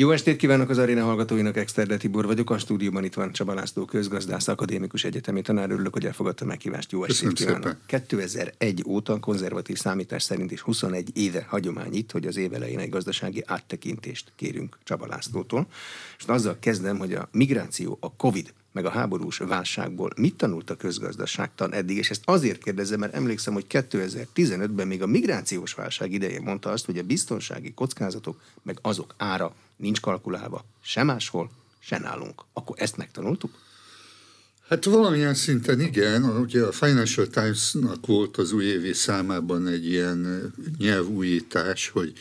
Jó estét kívánok az aréna hallgatóinak, Exterde Tibor vagyok, a stúdióban itt van Csaba László közgazdász, akadémikus egyetemi tanár, örülök, hogy elfogadta meghívást. Jó estét Köszönöm kívánok. szépen. 2001 óta konzervatív számítás szerint is 21 éve hagyomány itt, hogy az év elején egy gazdasági áttekintést kérünk Csaba Lászlótól. És azzal kezdem, hogy a migráció, a Covid meg a háborús válságból mit tanult a közgazdaságtan eddig, és ezt azért kérdezem, mert emlékszem, hogy 2015-ben még a migrációs válság idején mondta azt, hogy a biztonsági kockázatok meg azok ára nincs kalkulálva se máshol, se nálunk. Akkor ezt megtanultuk? Hát valamilyen szinten igen, ugye a Financial Times-nak volt az újévi számában egy ilyen nyelvújítás, hogy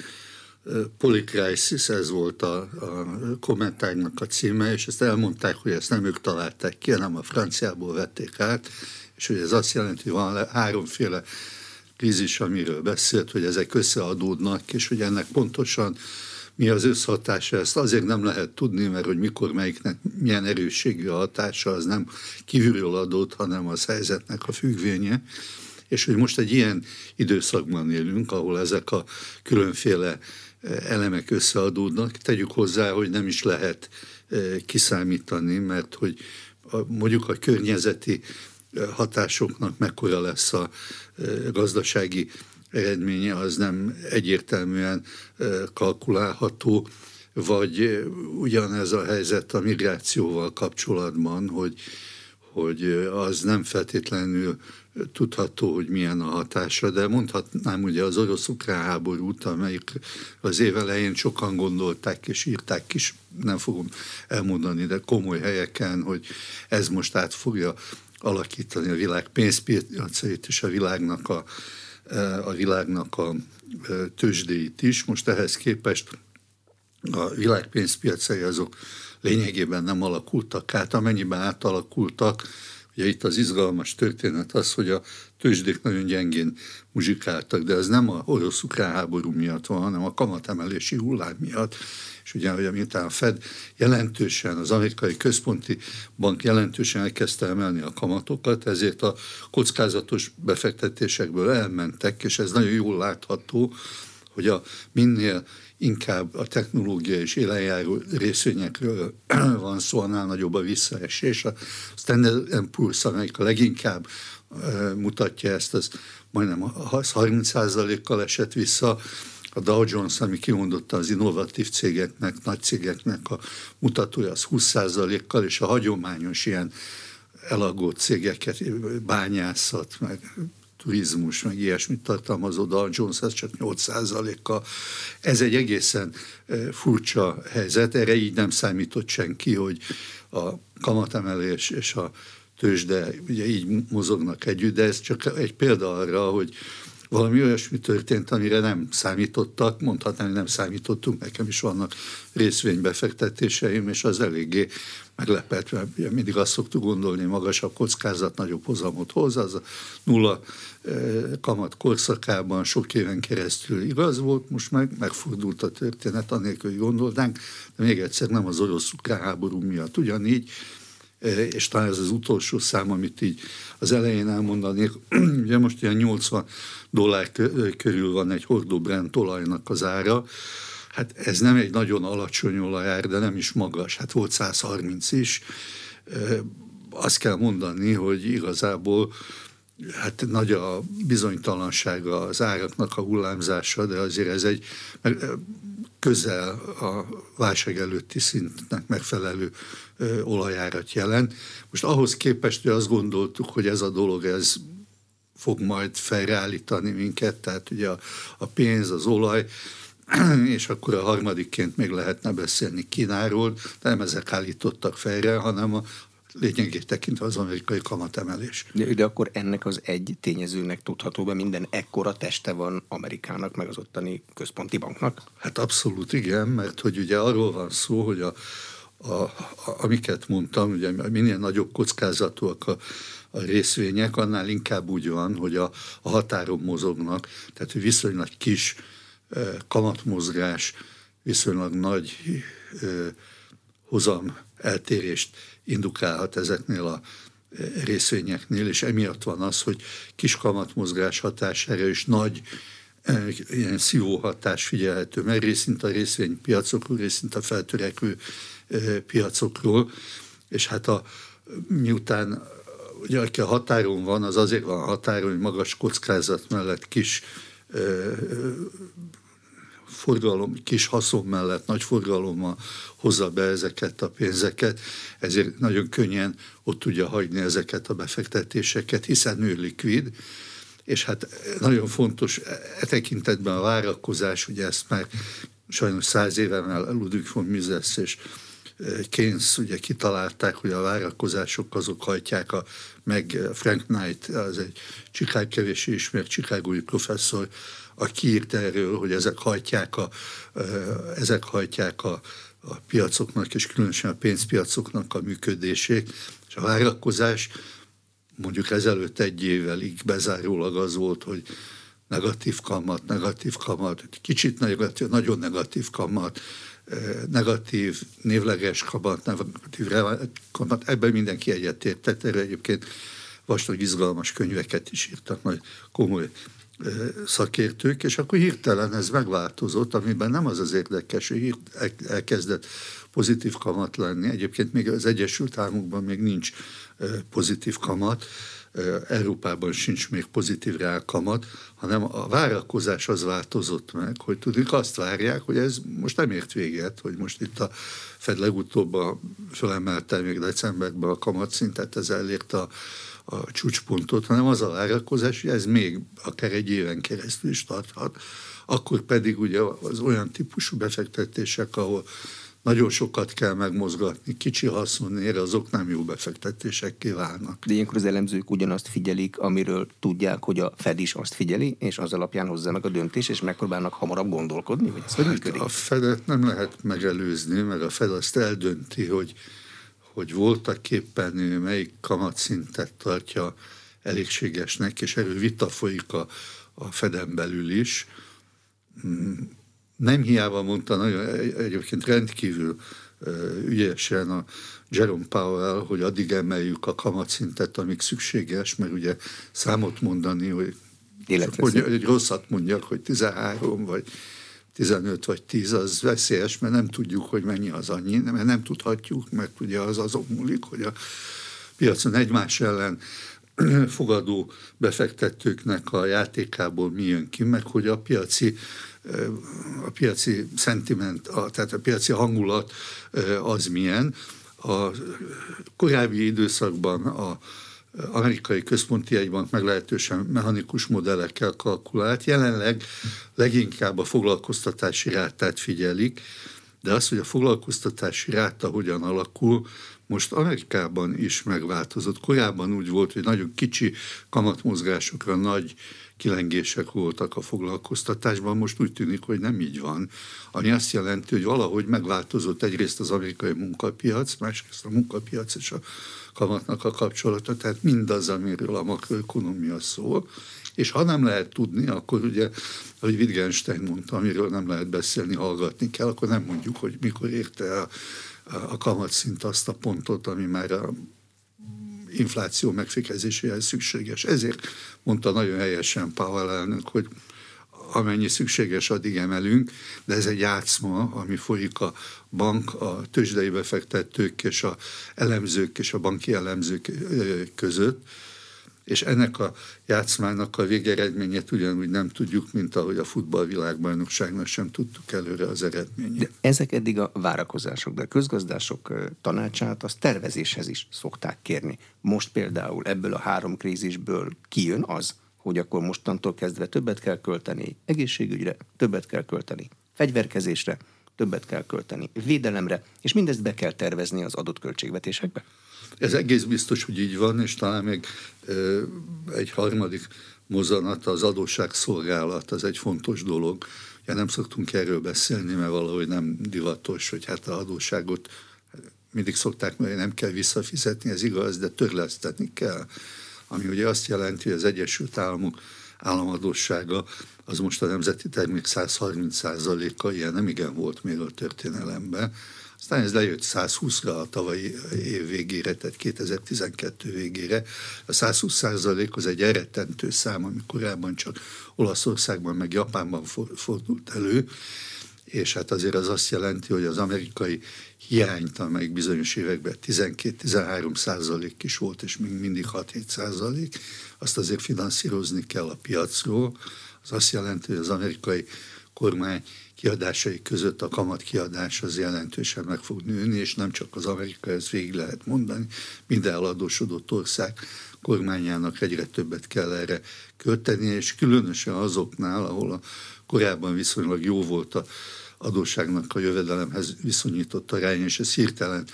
Polycrisis, ez volt a, a kommentárnak a címe, és ezt elmondták, hogy ezt nem ők találták ki, hanem a franciából vették át, és hogy ez azt jelenti, hogy van le- háromféle krízis, amiről beszélt, hogy ezek összeadódnak, és hogy ennek pontosan mi az összhatása, ezt azért nem lehet tudni, mert hogy mikor melyiknek milyen erősségű a hatása, az nem kívülről adott, hanem az helyzetnek a függvénye. És hogy most egy ilyen időszakban élünk, ahol ezek a különféle eh, elemek összeadódnak, tegyük hozzá, hogy nem is lehet eh, kiszámítani, mert hogy a, mondjuk a környezeti eh, hatásoknak mekkora lesz a gazdasági eredménye, az nem egyértelműen kalkulálható, vagy ugyanez a helyzet a migrációval kapcsolatban, hogy, hogy az nem feltétlenül tudható, hogy milyen a hatása, de mondhatnám ugye az orosz-ukrán háborút, amelyik az év elején sokan gondolták és írták is, nem fogom elmondani, de komoly helyeken, hogy ez most át fogja alakítani a világ pénzpiacait és a világnak a, a világnak a tőzsdéit is. Most ehhez képest a világ pénzpiacai azok lényegében nem alakultak át, amennyiben átalakultak, ugye itt az izgalmas történet az, hogy a tőzsdék nagyon gyengén muzsikáltak, de ez nem a orosz-ukrán háború miatt van, hanem a kamatemelési hullám miatt. És ugye, hogy miután a Fed jelentősen, az amerikai központi bank jelentősen elkezdte emelni a kamatokat, ezért a kockázatos befektetésekből elmentek, és ez nagyon jól látható, hogy a minél inkább a technológia és élenjáró részvényekről van szó, annál nagyobb a visszaesés. A Standard Poor's, amelyik a leginkább mutatja ezt, az majdnem 30%-kal esett vissza, a Dow Jones, ami kimondotta az innovatív cégeknek, nagy cégeknek a mutatója, az 20%-kal, és a hagyományos ilyen elagott cégeket, bányászat, meg turizmus, meg ilyesmit tartalmazó Dow Jones, ez csak 8%-kal. Ez egy egészen furcsa helyzet, erre így nem számított senki, hogy a kamatemelés és a tőzsde ugye így mozognak együtt, de ez csak egy példa arra, hogy valami olyasmi történt, amire nem számítottak, mondhatnám, nem számítottunk, nekem is vannak részvénybefektetéseim, és az eléggé meglepett, mert ugye mindig azt szoktuk gondolni, magasabb kockázat, nagyobb hozamot hoz, az a nulla kamat korszakában sok éven keresztül igaz volt, most meg megfordult a történet, anélkül, hogy gondolnánk, de még egyszer nem az orosz-ukrán háború miatt. Ugyanígy és talán ez az utolsó szám, amit így az elején elmondanék, ugye most ilyen 80 dollár körül van egy hordó Brent olajnak az ára, hát ez nem egy nagyon alacsony olajár, de nem is magas, hát volt 130 is. Azt kell mondani, hogy igazából hát nagy a bizonytalansága az áraknak a hullámzása, de azért ez egy közel a válság előtti szintnek megfelelő olajárat jelent. Most ahhoz képest, hogy azt gondoltuk, hogy ez a dolog, ez fog majd felreállítani minket, tehát ugye a, a pénz, az olaj, és akkor a harmadikként még lehetne beszélni Kínáról, de nem ezek állítottak fejre, hanem a lényegét tekintve az amerikai kamatemelés. De, de akkor ennek az egy tényezőnek tudható be minden ekkora teste van Amerikának, meg az ottani központi banknak? Hát abszolút igen, mert hogy ugye arról van szó, hogy a, a, a, amiket mondtam, ugye minél nagyobb kockázatúak a, a részvények, annál inkább úgy van, hogy a, a határon mozognak, tehát hogy viszonylag kis eh, kamatmozgás, viszonylag nagy eh, hozam eltérést indukálhat ezeknél a részvényeknél, és emiatt van az, hogy kis kamatmozgás hatására és nagy ilyen szívóhatás figyelhető, mert részint a részvénypiacokról, részint a feltörekvő piacokról, és hát a, miután ugye aki a határon van, az azért van a határon, hogy magas kockázat mellett kis forgalom, kis haszon mellett nagy forgalommal hozza be ezeket a pénzeket, ezért nagyon könnyen ott tudja hagyni ezeket a befektetéseket, hiszen ő likvid, és hát nagyon fontos e tekintetben a várakozás, ugye ezt már sajnos száz éve már Ludwig von Mises és e, Keynes ugye kitalálták, hogy a várakozások azok hajtják a, meg Frank Knight, az egy Chicago kevésbé ismert Chicagói professzor, aki írt erről, hogy ezek hajtják a, ezek hajtják a, a piacoknak, és különösen a pénzpiacoknak a működését, és a várakozás mondjuk ezelőtt egy évvel így bezárólag az volt, hogy negatív kamat, negatív kamat, kicsit negatív, nagyon negatív kamat, negatív névleges kamat, negatív kamat, ebben mindenki egyetértett, erre egyébként vastag izgalmas könyveket is írtak nagy komoly szakértők, és akkor hirtelen ez megváltozott, amiben nem az az érdekes, hogy elkezdett pozitív kamat lenni. Egyébként még az Egyesült Államokban még nincs pozitív kamat, Európában sincs még pozitív kamat, hanem a várakozás az változott meg, hogy tudjuk, azt várják, hogy ez most nem ért véget, hogy most itt a Fed legutóbb a, felemelte még decemberben a kamatszintet, ez elérte a, a csúcspontot, hanem az a várakozás, hogy ez még akár egy éven keresztül is tarthat. Akkor pedig ugye az olyan típusú befektetések, ahol nagyon sokat kell megmozgatni, kicsi haszonért azok nem jó befektetések kívánnak. De ilyenkor az elemzők ugyanazt figyelik, amiről tudják, hogy a Fed is azt figyeli, és az alapján hozza meg a döntés, és megpróbálnak hamarabb gondolkodni, hogy ez hogy működik? A Fedet nem lehet megelőzni, mert a Fed azt eldönti, hogy, hogy voltak éppen ő melyik kamatszintet tartja elégségesnek, és erről vita folyik a, a Feden belül is. Mm, nem hiába mondta nagyon, egyébként rendkívül ügyesen a Jerome Powell, hogy addig emeljük a kamatszintet, amíg szükséges, mert ugye számot mondani, hogy, hogy, hogy rosszat mondjak, hogy 13 vagy 15 vagy 10, az veszélyes, mert nem tudjuk, hogy mennyi az annyi, mert nem tudhatjuk, mert ugye az azon múlik, hogy a piacon egymás ellen fogadó befektetőknek a játékából mi jön ki, meg hogy a piaci a piaci szentiment, a, tehát a piaci hangulat az milyen. A korábbi időszakban a amerikai központi egybank meglehetősen mechanikus modellekkel kalkulált, jelenleg leginkább a foglalkoztatási rátát figyelik, de az, hogy a foglalkoztatási ráta hogyan alakul, most Amerikában is megváltozott. Korábban úgy volt, hogy nagyon kicsi kamatmozgásokra nagy kilengések voltak a foglalkoztatásban, most úgy tűnik, hogy nem így van. Ami azt jelenti, hogy valahogy megváltozott egyrészt az amerikai munkapiac, másrészt a munkapiac és a kamatnak a kapcsolata, tehát mindaz, amiről a makroekonomia szól, és ha nem lehet tudni, akkor ugye, ahogy Wittgenstein mondta, amiről nem lehet beszélni, hallgatni kell, akkor nem mondjuk, hogy mikor érte a, a kamatszint azt a pontot, ami már a infláció megfékezéséhez szükséges. Ezért mondta nagyon helyesen Powell elnök, hogy amennyi szükséges, addig emelünk, de ez egy játszma, ami folyik a bank, a tőzsdei befektetők és a elemzők és a banki elemzők között, és ennek a játszmának a végeredményét ugyanúgy nem tudjuk, mint ahogy a futballvilágbajnokságnak sem tudtuk előre az eredményét. De ezek eddig a várakozások, de a közgazdások tanácsát az tervezéshez is szokták kérni. Most például ebből a három krízisből kijön az, hogy akkor mostantól kezdve többet kell költeni egészségügyre, többet kell költeni fegyverkezésre, többet kell költeni védelemre, és mindezt be kell tervezni az adott költségvetésekbe? Ez egész biztos, hogy így van, és talán még egy harmadik mozanat, az adósságszolgálat, az egy fontos dolog. Ja, nem szoktunk erről beszélni, mert valahogy nem divatos, hogy hát a adósságot mindig szokták, mert nem kell visszafizetni, ez igaz, de törleszteni kell. Ami ugye azt jelenti, hogy az Egyesült Államok államadósága, az most a nemzeti termék 130%-a, ilyen nem igen volt még a történelemben. Aztán ez lejött 120-ra a tavalyi év végére, tehát 2012 végére. A 120 százalék az egy eretentő szám, ami korábban csak Olaszországban meg Japánban fordult elő, és hát azért az azt jelenti, hogy az amerikai hiányt, amelyik bizonyos években 12-13 százalék is volt, és még mindig 6-7 százalék, azt azért finanszírozni kell a piacról. Az azt jelenti, hogy az amerikai kormány kiadásai között a kamat kiadás az jelentősen meg fog nőni, és nem csak az amerikai, ez végig lehet mondani, minden eladósodott ország kormányának egyre többet kell erre költeni, és különösen azoknál, ahol a korábban viszonylag jó volt a adósságnak a jövedelemhez viszonyított arány, és ez hirtelen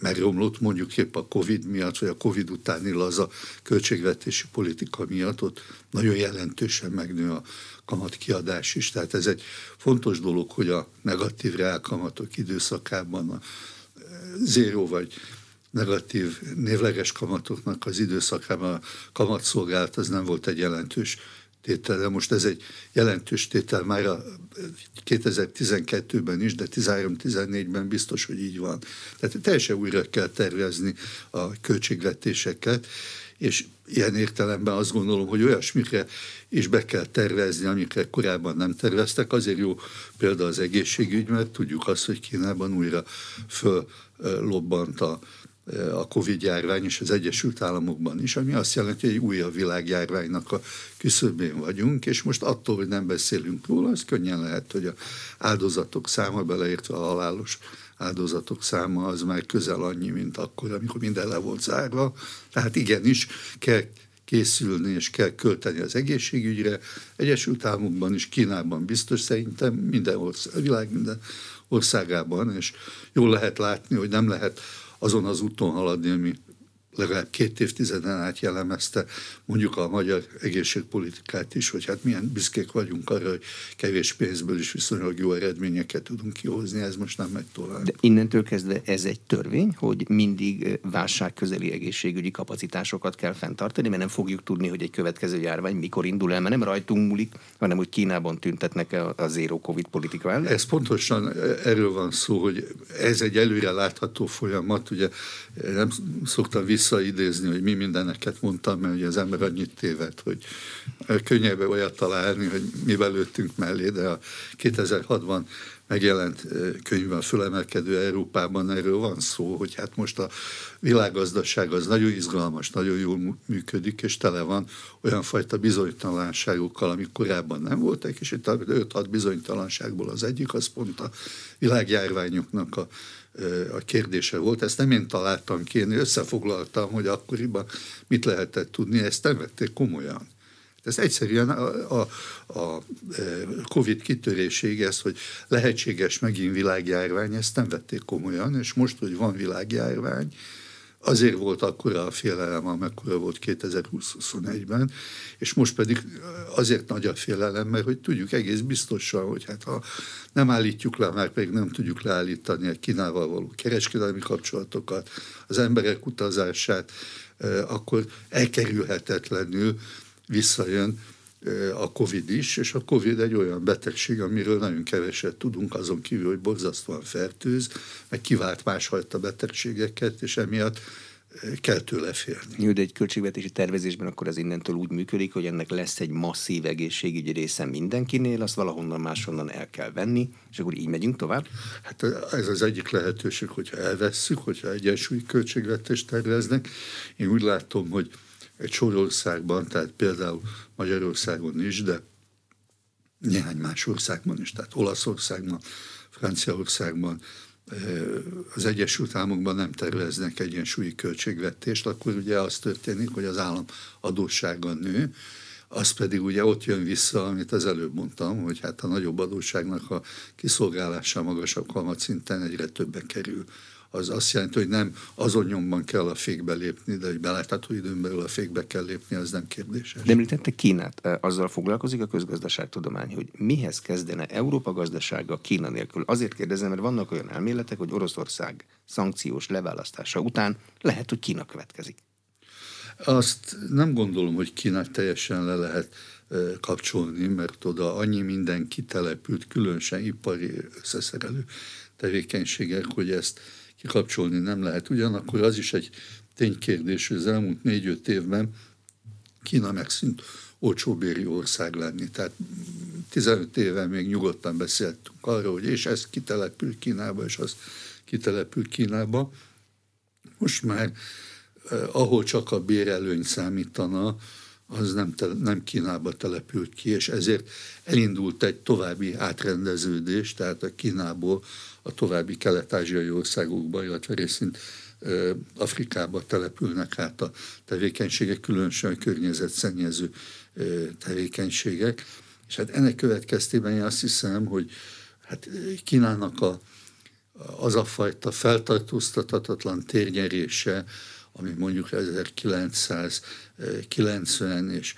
megromlott mondjuk épp a Covid miatt, vagy a Covid utáni laza költségvetési politika miatt, ott nagyon jelentősen megnő a kamatkiadás is. Tehát ez egy fontos dolog, hogy a negatív reálkamatok időszakában a zéró vagy negatív névleges kamatoknak az időszakában a kamatszolgálat az nem volt egy jelentős tétel, de most ez egy jelentős tétel már a 2012-ben is, de 13-14-ben biztos, hogy így van. Tehát teljesen újra kell tervezni a költségvetéseket, és ilyen értelemben azt gondolom, hogy olyasmikre is be kell tervezni, amikre korábban nem terveztek. Azért jó példa az egészségügy, mert tudjuk azt, hogy Kínában újra föllobbant a a Covid járvány és az Egyesült Államokban is, ami azt jelenti, hogy egy újabb világjárványnak a küszöbén vagyunk, és most attól, hogy nem beszélünk róla, az könnyen lehet, hogy a áldozatok száma, beleértve a halálos áldozatok száma az már közel annyi, mint akkor, amikor minden le volt zárva. Tehát igenis kell készülni és kell költeni az egészségügyre. Egyesült Államokban is, Kínában biztos szerintem minden ország, a világ minden országában, és jól lehet látni, hogy nem lehet azon az úton haladni, ami legalább két évtizeden át jellemezte mondjuk a magyar egészségpolitikát is, hogy hát milyen büszkék vagyunk arra, hogy kevés pénzből is viszonylag jó eredményeket tudunk kihozni, ez most nem megy tovább. De innentől kezdve ez egy törvény, hogy mindig válságközeli egészségügyi kapacitásokat kell fenntartani, mert nem fogjuk tudni, hogy egy következő járvány mikor indul el, mert nem rajtunk múlik, hanem hogy Kínában tüntetnek el a zéró Covid politika ellen. Ez pontosan erről van szó, hogy ez egy előre látható folyamat, ugye nem szoktam vissza visszaidézni, hogy mi mindeneket mondtam, mert ugye az ember annyit téved, hogy könnyebb olyat találni, hogy mi belőttünk mellé, de a 2006-ban megjelent könyvben Fölemelkedő Európában erről van szó, hogy hát most a világgazdaság az nagyon izgalmas, nagyon jól működik, és tele van olyan fajta bizonytalanságokkal, amik korábban nem voltak, és itt 5-6 bizonytalanságból az egyik, az pont a világjárványoknak a a kérdése volt. Ezt nem én találtam ki, én összefoglaltam, hogy akkoriban mit lehetett tudni, ezt nem vették komolyan. Ez egyszerűen a, a, a Covid kitöréséig ez, hogy lehetséges megint világjárvány, ezt nem vették komolyan, és most, hogy van világjárvány, azért volt akkora a félelem, amekkora volt 2021-ben, és most pedig azért nagy a félelem, mert hogy tudjuk egész biztosan, hogy hát ha nem állítjuk le, már pedig nem tudjuk leállítani a Kínával való kereskedelmi kapcsolatokat, az emberek utazását, akkor elkerülhetetlenül visszajön a Covid is, és a Covid egy olyan betegség, amiről nagyon keveset tudunk, azon kívül, hogy borzasztóan fertőz, meg kivált másfajta betegségeket, és emiatt kell tőle félni. Jó, de egy költségvetési tervezésben akkor ez innentől úgy működik, hogy ennek lesz egy masszív egészségügyi része mindenkinél, azt valahonnan máshonnan el kell venni, és akkor így megyünk tovább? Hát ez az egyik lehetőség, hogyha elvesszük, hogyha egyensúlyi költségvetést terveznek. Én úgy látom, hogy egy sor országban, tehát például Magyarországon is, de néhány más országban is, tehát Olaszországban, Franciaországban, az Egyesült Államokban nem terveznek egyensúlyi költségvetést, akkor ugye az történik, hogy az állam adóssága nő, az pedig ugye ott jön vissza, amit az előbb mondtam, hogy hát a nagyobb adósságnak a kiszolgálása magasabb kamatszinten egyre többe kerül az azt jelenti, hogy nem azon nyomban kell a fékbe lépni, de hogy belátható időn belül a fékbe kell lépni, az nem kérdéses. De említette Kínát, e, azzal foglalkozik a közgazdaságtudomány, hogy mihez kezdene Európa gazdasága Kína nélkül. Azért kérdezem, mert vannak olyan elméletek, hogy Oroszország szankciós leválasztása után lehet, hogy Kína következik. Azt nem gondolom, hogy Kínát teljesen le lehet kapcsolni, mert oda annyi minden kitelepült, különösen ipari összeszerelő tevékenységek, hogy ezt kikapcsolni nem lehet. Ugyanakkor az is egy ténykérdés, hogy az elmúlt négy-öt évben Kína megszűnt olcsóbéri ország lenni. Tehát 15 éve még nyugodtan beszéltünk arról, hogy és ez kitelepül Kínába, és az kitelepül Kínába. Most már eh, ahol csak a bérelőny számítana, az nem, te, nem Kínába települt ki, és ezért elindult egy további átrendeződés, tehát a Kínából a további kelet-ázsiai országokba, illetve részint Afrikába települnek át a tevékenységek, különösen a környezetszennyező tevékenységek. És hát ennek következtében én azt hiszem, hogy hát Kínának a, az a fajta feltartóztatatlan térnyerése, ami mondjuk 1990 és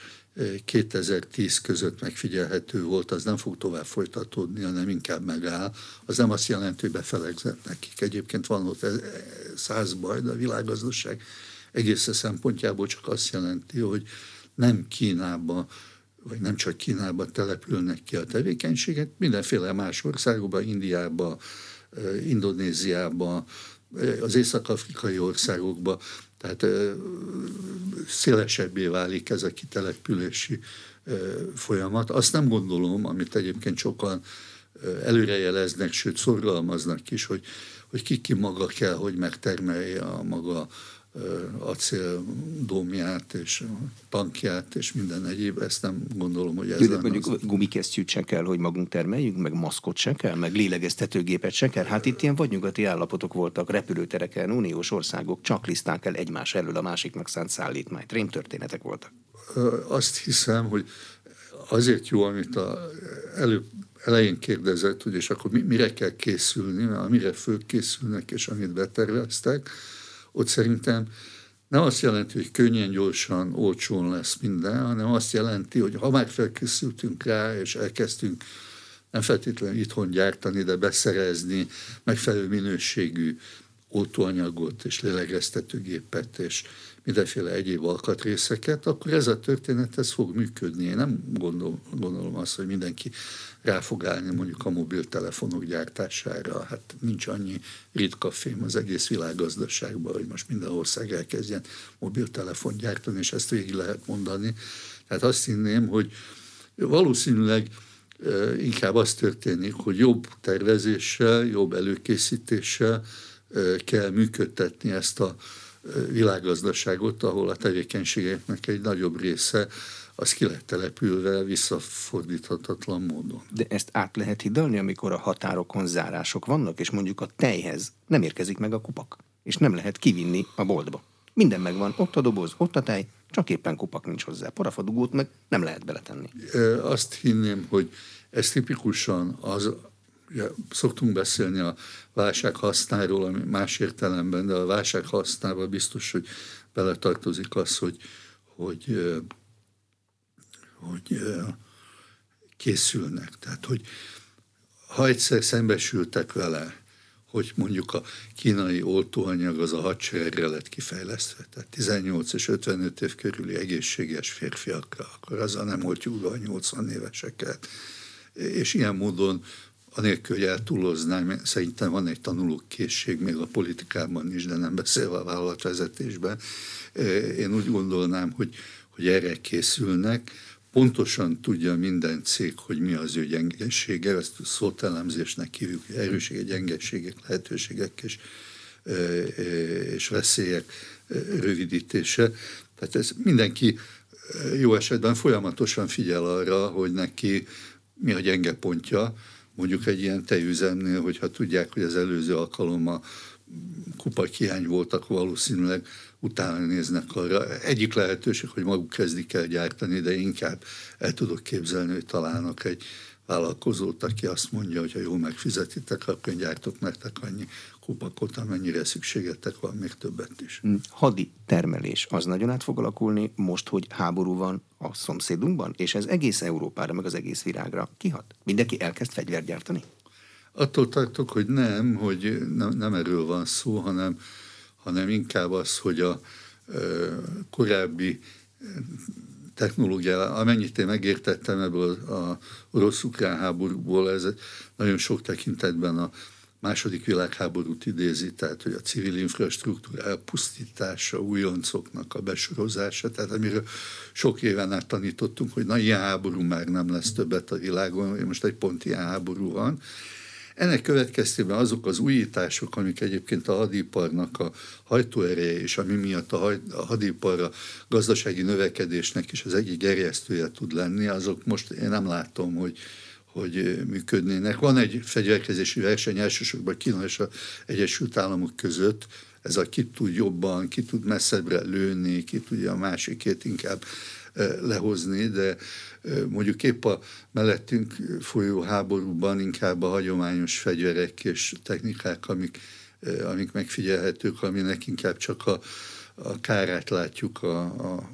2010 között megfigyelhető volt, az nem fog tovább folytatódni, hanem inkább megáll. Az nem azt jelenti, hogy befelegzett nekik. Egyébként van ott száz baj, de a világgazdaság egész szempontjából csak azt jelenti, hogy nem Kínába, vagy nem csak Kínába települnek ki a tevékenységet, mindenféle más országokba, Indiába, Indonéziába, az észak-afrikai országokba, tehát szélesebbé válik ez a kitelepülési folyamat. Azt nem gondolom, amit egyébként sokan előrejeleznek, sőt szorgalmaznak is, hogy, hogy ki ki maga kell, hogy megtermelje a maga acéldómját és tankját és minden egyéb, ezt nem gondolom, hogy ez lenne mondjuk az... gumikesztyűt se kell, hogy magunk termeljünk, meg maszkot se kell, meg lélegeztetőgépet se kell. Hát itt ilyen vadnyugati állapotok voltak, repülőtereken, uniós országok csak liszták el egymás elől a másiknak szánt szállítmányt. Rémtörténetek voltak. Azt hiszem, hogy azért jó, amit a előbb elején kérdezett, hogy és akkor mire kell készülni, amire fölkészülnek, és amit beterveztek, ott szerintem nem azt jelenti, hogy könnyen, gyorsan, olcsón lesz minden, hanem azt jelenti, hogy ha már felkészültünk rá, és elkezdtünk nem feltétlenül itthon gyártani, de beszerezni megfelelő minőségű oltóanyagot és lélegeztetőgépet és mindenféle egyéb alkatrészeket, akkor ez a történet ez fog működni. Én nem gondol, gondolom azt, hogy mindenki rá fog állni mondjuk a mobiltelefonok gyártására. Hát nincs annyi ritka fém az egész világgazdaságban, hogy most minden ország elkezdjen mobiltelefon gyártani, és ezt végig lehet mondani. Tehát azt hinném, hogy valószínűleg inkább az történik, hogy jobb tervezéssel, jobb előkészítéssel kell működtetni ezt a világgazdaságot, ahol a tevékenységeknek egy nagyobb része az ki lehet települve visszafordíthatatlan módon. De ezt át lehet hidalni, amikor a határokon zárások vannak, és mondjuk a tejhez nem érkezik meg a kupak, és nem lehet kivinni a boltba. Minden megvan, ott a doboz, ott a tej, csak éppen kupak nincs hozzá. Parafadugót meg nem lehet beletenni. Azt hinném, hogy ez tipikusan az, ugye, szoktunk beszélni a válság hasznáról, ami más értelemben, de a válság használva biztos, hogy beletartozik az, hogy, hogy hogy készülnek. Tehát, hogy ha egyszer szembesültek vele, hogy mondjuk a kínai oltóanyag az a hadseregre lett kifejlesztve, tehát 18 és 55 év körüli egészséges férfiakra, akkor azzal nem oltjuk be a 80 éveseket. És ilyen módon, anélkül, hogy eltúloznám, szerintem van egy tanulókészség még a politikában is, de nem beszélve a vállalatvezetésben. Én úgy gondolnám, hogy, hogy erre készülnek, pontosan tudja minden cég, hogy mi az ő gyengesége, ezt szótelemzésnek hívjuk, hogy erősségek, gyengeségek, lehetőségek és, és veszélyek rövidítése. Tehát ez mindenki jó esetben folyamatosan figyel arra, hogy neki mi a gyenge pontja, mondjuk egy ilyen tejüzemnél, hogyha tudják, hogy az előző alkalommal kupak hiány voltak valószínűleg, utána néznek arra. Egyik lehetőség, hogy maguk kezdik el gyártani, de inkább el tudok képzelni, hogy találnak egy vállalkozót, aki azt mondja, hogy ha jól megfizetitek, akkor gyártok nektek annyi kupakot, amennyire szükségetek van, még többet is. Hm, hadi termelés, az nagyon át fog alakulni most, hogy háború van a szomszédunkban, és ez egész Európára, meg az egész virágra kihat. Mindenki elkezd fegyvert gyártani? Attól tartok, hogy nem, hogy nem, nem erről van szó, hanem hanem inkább az, hogy a korábbi technológia, amennyit én megértettem ebből a orosz-ukrán háborúból, ez nagyon sok tekintetben a második világháborút idézi, tehát hogy a civil infrastruktúra elpusztítása, újoncoknak a besorozása, tehát amiről sok éven át tanítottunk, hogy na ilyen háború már nem lesz többet a világon, most egy pont ilyen háború van, ennek következtében azok az újítások, amik egyébként a hadiparnak a hajtóereje, és ami miatt a, haj, hadipar a gazdasági növekedésnek is az egyik gerjesztője tud lenni, azok most én nem látom, hogy, hogy működnének. Van egy fegyverkezési verseny elsősorban Kína és az Egyesült Államok között, ez a ki tud jobban, ki tud messzebbre lőni, ki tudja a másikét inkább lehozni, de mondjuk épp a mellettünk folyó háborúban inkább a hagyományos fegyverek és technikák, amik, amik megfigyelhetők, aminek inkább csak a, a kárát látjuk, a, a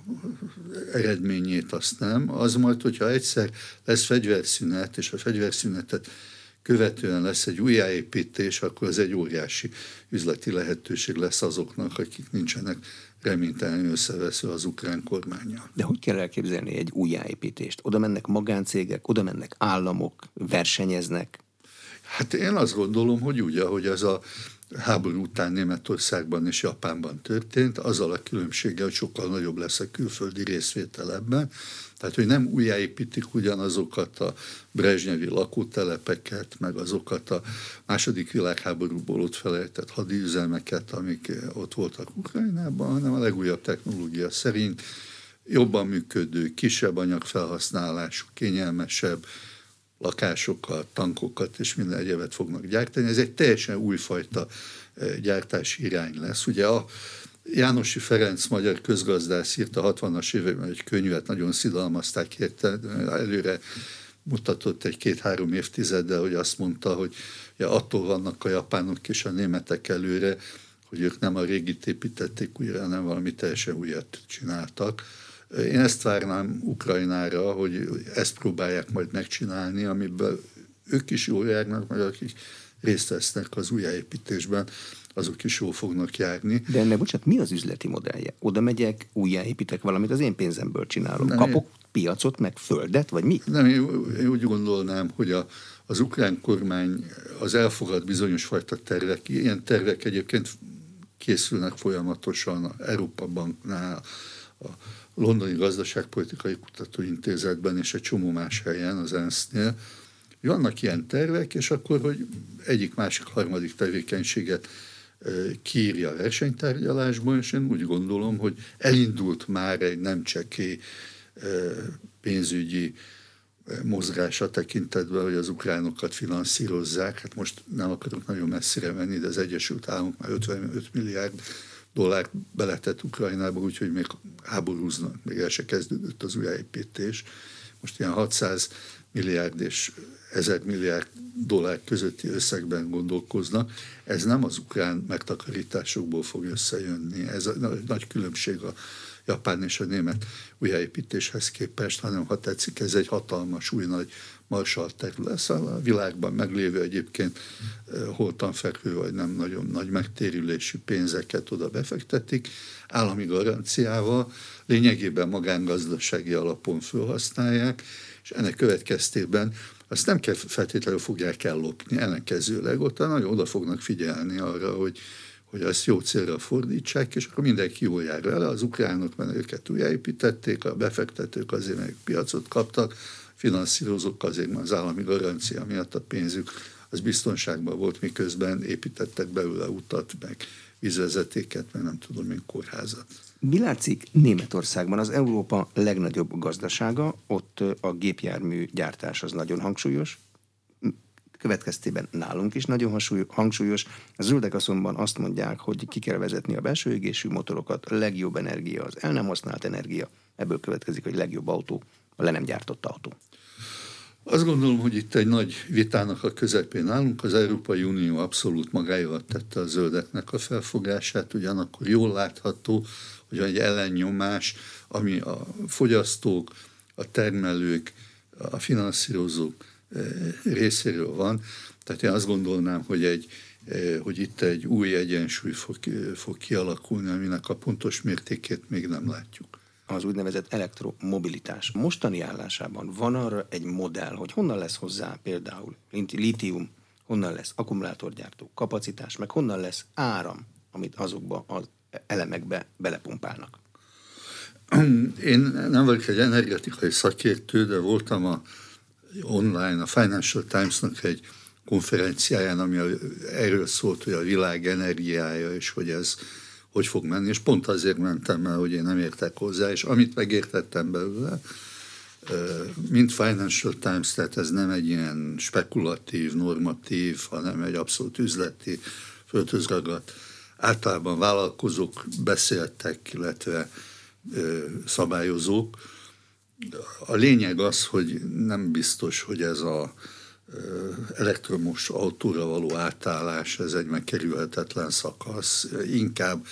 eredményét azt nem. Az majd, hogyha egyszer lesz fegyverszünet, és a fegyverszünetet követően lesz egy újjáépítés, akkor ez egy óriási üzleti lehetőség lesz azoknak, akik nincsenek reménytelenül összevesző az ukrán kormánya. De hogy kell elképzelni egy újjáépítést? Oda mennek magáncégek, oda mennek államok, versenyeznek? Hát én azt gondolom, hogy úgy, ahogy ez a háború után Németországban és Japánban történt, azzal a különbséggel, hogy sokkal nagyobb lesz a külföldi részvétel ebben, tehát, hogy nem újjáépítik ugyanazokat a brezsnyevi lakótelepeket, meg azokat a második világháborúból ott felejtett hadiüzemeket, amik ott voltak Ukrajnában, hanem a legújabb technológia szerint jobban működő, kisebb anyagfelhasználású, kényelmesebb, lakásokat, tankokat és minden egyebet fognak gyártani. Ez egy teljesen újfajta eh, gyártási irány lesz. Ugye a Jánosi Ferenc magyar közgazdász írta a 60-as években egy könyvet, nagyon szidalmazták érte, előre mutatott egy-két-három évtizeddel, hogy azt mondta, hogy ja, attól vannak a japánok és a németek előre, hogy ők nem a régit építették újra, hanem valami teljesen újat csináltak. Én ezt várnám Ukrajnára, hogy ezt próbálják majd megcsinálni, amiből ők is jól járnak, meg akik részt vesznek az újjáépítésben azok is jól fognak járni. De ennek, bocsánat, mi az üzleti modellje? Oda megyek, újjáépítek valamit, az én pénzemből csinálom. Nem, Kapok én... piacot, meg földet, vagy mi? Nem, én, én úgy gondolnám, hogy a, az ukrán kormány az elfogad bizonyos fajta tervek. Ilyen tervek egyébként készülnek folyamatosan a Európa Banknál, a Londoni Gazdaságpolitikai Kutatóintézetben és egy csomó más helyen, az ENSZ-nél. Vannak ilyen tervek, és akkor, hogy egyik, másik, harmadik tevékenységet kiírja a versenytárgyalásban, és én úgy gondolom, hogy elindult már egy nem cseké pénzügyi mozgása tekintetben, hogy az ukránokat finanszírozzák. Hát most nem akarok nagyon messzire menni, de az Egyesült Államok már 55 milliárd dollárt beletett Ukrajnába, úgyhogy még háborúznak, még el se kezdődött az újjáépítés. Most ilyen 600 milliárd és 1000 milliárd dollár közötti összegben gondolkoznak. Ez nem az ukrán megtakarításokból fog összejönni. Ez a nagy különbség a japán és a német újjáépítéshez képest, hanem ha tetszik, ez egy hatalmas, új nagy marsal terület. Szóval a világban meglévő egyébként holtan fekvő, vagy nem nagyon nagy megtérülésű pénzeket oda befektetik, állami garanciával, lényegében magángazdasági alapon felhasználják, és ennek következtében azt nem kell feltétlenül fogják ellopni, ellenkezőleg. Ott nagyon oda fognak figyelni arra, hogy, hogy ezt jó célra fordítsák, és akkor mindenki jól jár vele, az ukránok, mert őket újjáépítették, a befektetők azért meg piacot kaptak, finanszírozók azért, mert az állami garancia miatt a pénzük az biztonságban volt, miközben építettek belőle utat, meg vízvezetéket, meg nem tudom, mint kórházat. Mi látszik Németországban? Az Európa legnagyobb gazdasága, ott a gépjármű gyártás az nagyon hangsúlyos, következtében nálunk is nagyon hangsúlyos. A zöldek azonban azt mondják, hogy ki kell vezetni a belső égésű motorokat, legjobb energia az el nem használt energia, ebből következik, hogy legjobb autó a le nem gyártott autó. Azt gondolom, hogy itt egy nagy vitának a közepén állunk. Az Európai Unió abszolút magáéval tette a zöldeknek a felfogását, ugyanakkor jól látható, hogy egy ellennyomás, ami a fogyasztók, a termelők, a finanszírozók eh, részéről van. Tehát én azt gondolnám, hogy egy, hogy itt egy új egyensúly fog, fog kialakulni, aminek a pontos mértékét még nem látjuk. Az úgynevezett elektromobilitás mostani állásában van arra egy modell, hogy honnan lesz hozzá például litium, honnan lesz akkumulátorgyártó kapacitás, meg honnan lesz áram, amit azokba az elemekbe belepumpálnak. Én nem vagyok egy energetikai szakértő, de voltam a online, a Financial Times-nak egy konferenciáján, ami erről szólt, hogy a világ energiája, és hogy ez hogy fog menni, és pont azért mentem el, hogy én nem értek hozzá, és amit megértettem belőle, mint Financial Times, tehát ez nem egy ilyen spekulatív, normatív, hanem egy abszolút üzleti, földhöz ragadt. Általában vállalkozók beszéltek, illetve szabályozók. A lényeg az, hogy nem biztos, hogy ez a elektromos autóra való átállás, ez egy megkerülhetetlen szakasz. Inkább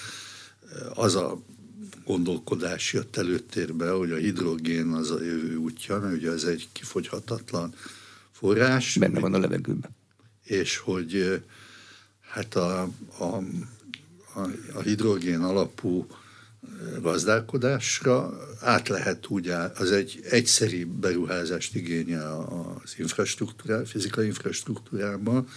az a gondolkodás jött előtérbe, hogy a hidrogén az a jövő útja, mert ugye ez egy kifogyhatatlan forrás. Benne van a levegőben. És hogy hát a, a, a, a hidrogén alapú gazdálkodásra át lehet úgy, az egy egyszeri beruházást igényel az infrastruktúrá, fizikai infrastruktúrában,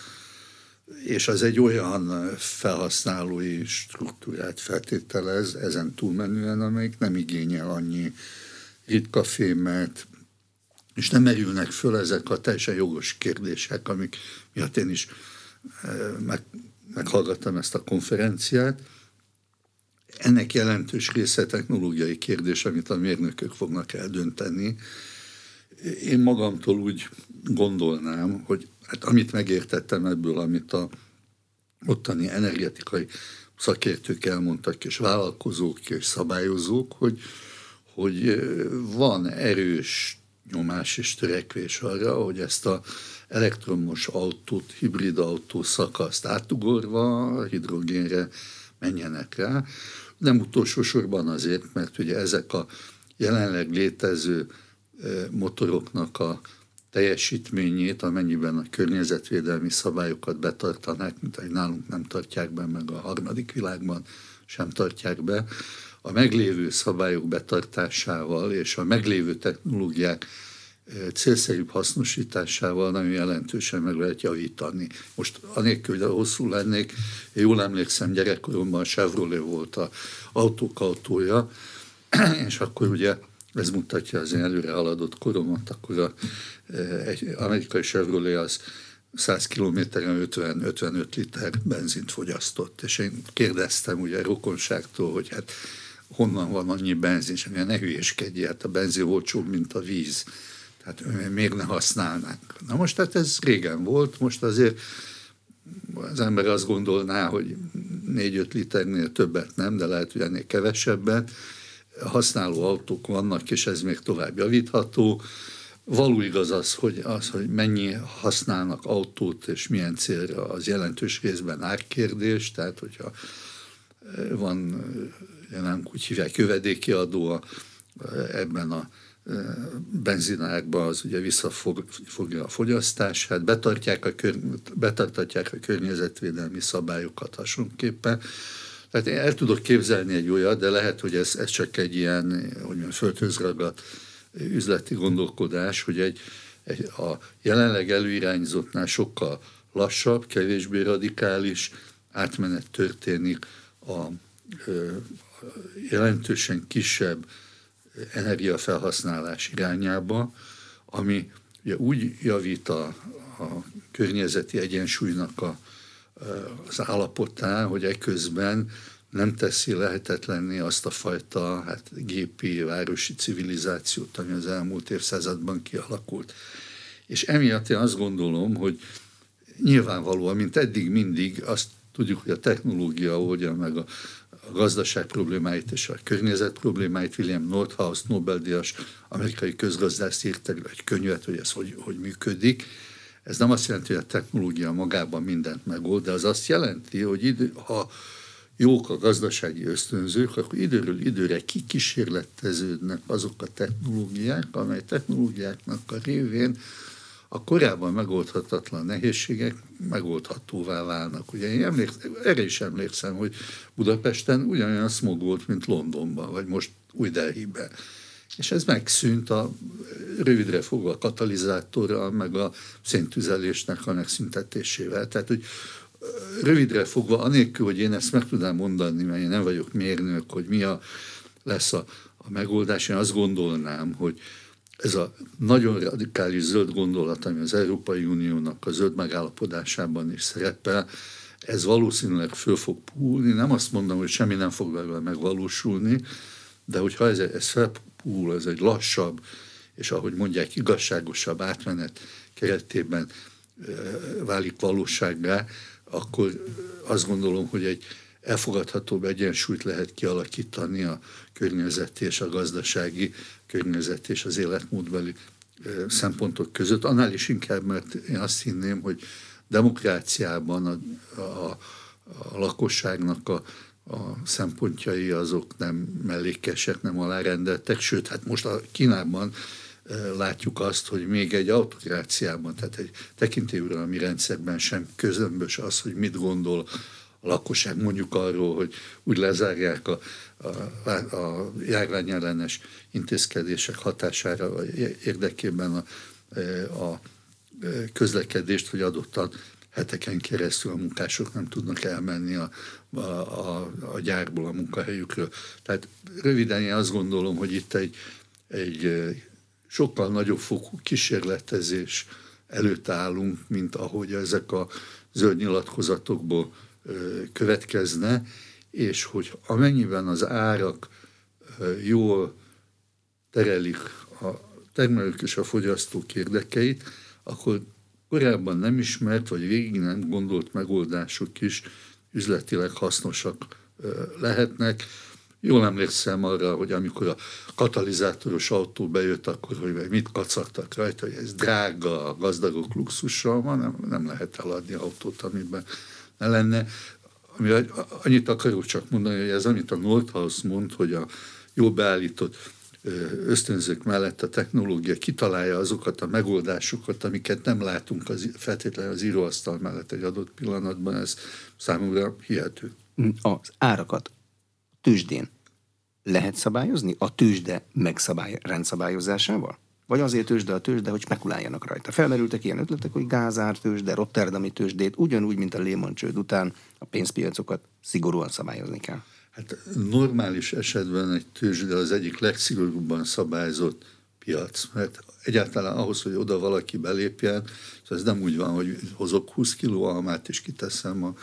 és az egy olyan felhasználói struktúrát feltételez ezen túlmenően, amelyik nem igényel annyi ritka fémet, és nem merülnek föl ezek a teljesen jogos kérdések, amik miatt én is eh, meg, meghallgattam ezt a konferenciát, ennek jelentős része technológiai kérdés, amit a mérnökök fognak eldönteni. Én magamtól úgy gondolnám, hogy hát amit megértettem ebből, amit a ottani energetikai szakértők elmondtak, és vállalkozók és szabályozók, hogy, hogy van erős nyomás és törekvés arra, hogy ezt a elektromos autót, hibrid autó szakaszt átugorva hidrogénre menjenek rá. Nem utolsó sorban azért, mert ugye ezek a jelenleg létező motoroknak a teljesítményét, amennyiben a környezetvédelmi szabályokat betartanák, mint ahogy nálunk nem tartják be, meg a harmadik világban sem tartják be, a meglévő szabályok betartásával és a meglévő technológiák célszerűbb hasznosításával nagyon jelentősen meg lehet javítani. Most anélkül, hogy hosszú lennék, én jól emlékszem, gyerekkoromban a Chevrolet volt a autók autója, és akkor ugye ez mutatja az én előre haladott koromat, akkor a, egy amerikai Chevrolet az 100 kilométeren 50-55 liter benzint fogyasztott, és én kérdeztem ugye rokonságtól, hogy hát honnan van annyi benzin, és ne hülyéskedj, hát a benzin olcsóbb, mint a víz. Hát miért ne használnánk? Na most hát ez régen volt, most azért az ember azt gondolná, hogy 4-5 liternél többet nem, de lehet, hogy ennél kevesebbet. Használó autók vannak, és ez még tovább javítható. Való igaz az, hogy, az, hogy mennyi használnak autót, és milyen célra, az jelentős részben árkérdés, tehát hogyha van, nem úgy hívják, jövedéki adó ebben a benzinákba az ugye visszafogja a fogyasztását, betartják a, kör, betartatják a környezetvédelmi szabályokat hasonlóképpen. Tehát én el tudok képzelni egy olyat, de lehet, hogy ez, ez csak egy ilyen, hogy mondjam, földhöz ragadt üzleti gondolkodás, hogy egy, egy a jelenleg előirányzottnál sokkal lassabb, kevésbé radikális átmenet történik a ö, jelentősen kisebb energiafelhasználás irányába, ami ugye úgy javít a, a környezeti egyensúlynak a, az állapotán, hogy ekközben nem teszi lehetetlenné azt a fajta hát, gépi városi civilizációt, ami az elmúlt évszázadban kialakult. És emiatt én azt gondolom, hogy nyilvánvalóan, mint eddig mindig, azt tudjuk, hogy a technológia oldja meg a, a gazdaság problémáit és a környezet problémáit. William Nordhaus, Nobel-díjas amerikai közgazdász írt egy könyvet, hogy ez hogy, hogy működik. Ez nem azt jelenti, hogy a technológia magában mindent megold, de az azt jelenti, hogy idő, ha jók a gazdasági ösztönzők, akkor időről időre kikísérleteződnek azok a technológiák, amely technológiáknak a révén a korábban megoldhatatlan nehézségek megoldhatóvá válnak. Ugye én emlékszem, erre is emlékszem, hogy Budapesten ugyanolyan smog volt, mint Londonban, vagy most új Delhiben. És ez megszűnt a rövidre fogva a katalizátorral, meg a széntüzelésnek a megszüntetésével. Tehát, hogy rövidre fogva, anélkül, hogy én ezt meg tudnám mondani, mert én nem vagyok mérnök, hogy mi a, lesz a, a megoldás, én azt gondolnám, hogy ez a nagyon radikális zöld gondolat, ami az Európai Uniónak a zöld megállapodásában is szerepel, ez valószínűleg föl fog púlni. Nem azt mondom, hogy semmi nem fog vele megvalósulni, de hogyha ez, ez felpúl, ez egy lassabb, és ahogy mondják, igazságosabb átmenet keretében válik valósággá, akkor azt gondolom, hogy egy elfogadhatóbb egyensúlyt lehet kialakítani a környezeti és a gazdasági környezet és az életmódbeli szempontok között. Annál is inkább, mert én azt hinném, hogy demokráciában a, a, a lakosságnak a, a szempontjai azok nem mellékesek, nem alárendeltek, sőt, hát most a Kínában látjuk azt, hogy még egy autokráciában, tehát egy tekintélyuralmi rendszerben sem közömbös az, hogy mit gondol lakosság mondjuk arról, hogy úgy lezárják a, a, a járványellenes intézkedések hatására érdekében a, a közlekedést, hogy adottan heteken keresztül a munkások nem tudnak elmenni a, a, a, a gyárból, a munkahelyükről. Tehát röviden én azt gondolom, hogy itt egy, egy sokkal nagyobb fokú kísérletezés előtt állunk, mint ahogy ezek a zöld nyilatkozatokból következne, és hogy amennyiben az árak jól terelik a termelők és a fogyasztók érdekeit, akkor korábban nem ismert, vagy végig nem gondolt megoldások is üzletileg hasznosak lehetnek. Jól emlékszem arra, hogy amikor a katalizátoros autó bejött, akkor hogy mit kacagtak rajta, hogy ez drága, a gazdagok luxussal van, nem, nem lehet eladni autót, amiben ne lenne. Ami, annyit akarok csak mondani, hogy ez amit a Nordhaus mond, hogy a jó beállított ösztönzők mellett a technológia kitalálja azokat a megoldásokat, amiket nem látunk az, feltétlenül az íróasztal mellett egy adott pillanatban, ez számomra hihető. Az árakat tőzsdén lehet szabályozni? A tőzsde megszabály, rendszabályozásával? Vagy azért tőzsde a tőzsde, hogy spekuláljanak rajta. Felmerültek ilyen ötletek, hogy gázár tőzsde, rotterdami tőzsdét, ugyanúgy, mint a Lehman csőd után a pénzpiacokat szigorúan szabályozni kell. Hát normális esetben egy tőzsde az egyik legszigorúbban szabályzott piac, mert egyáltalán ahhoz, hogy oda valaki belépjen, ez nem úgy van, hogy hozok 20 kiló almát és kiteszem a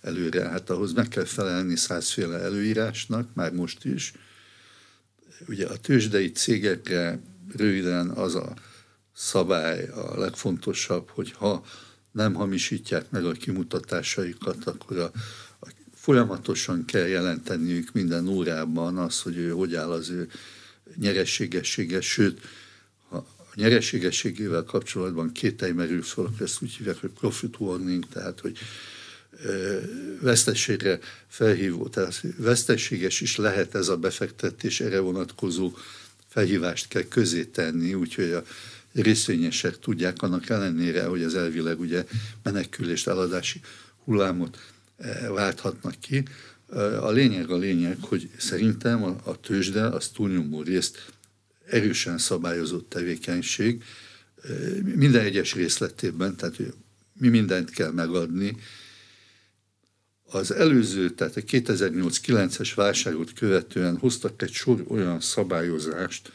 előre, hát ahhoz meg kell felelni százféle előírásnak, már most is. Ugye a tőzsdei cégekre röviden az a szabály a legfontosabb, hogy ha nem hamisítják meg a kimutatásaikat, akkor a, a folyamatosan kell jelenteniük minden órában az, hogy ő hogy áll az ő nyerességessége, sőt, ha a nyerességességével kapcsolatban kételj merül föl, ezt úgy hívják, hogy profit warning, tehát hogy vesztességre felhívó, tehát vesztességes is lehet ez a befektetés, erre vonatkozó felhívást kell közé tenni, úgyhogy a részvényesek tudják annak ellenére, hogy az elvileg ugye menekülést, eladási hullámot eh, válthatnak ki. Eh, a lényeg a lényeg, hogy szerintem a, a tőzsde az túlnyomó részt erősen szabályozott tevékenység, eh, minden egyes részletében, tehát mi mindent kell megadni, az előző, tehát a 2008-9-es válságot követően hoztak egy sor olyan szabályozást,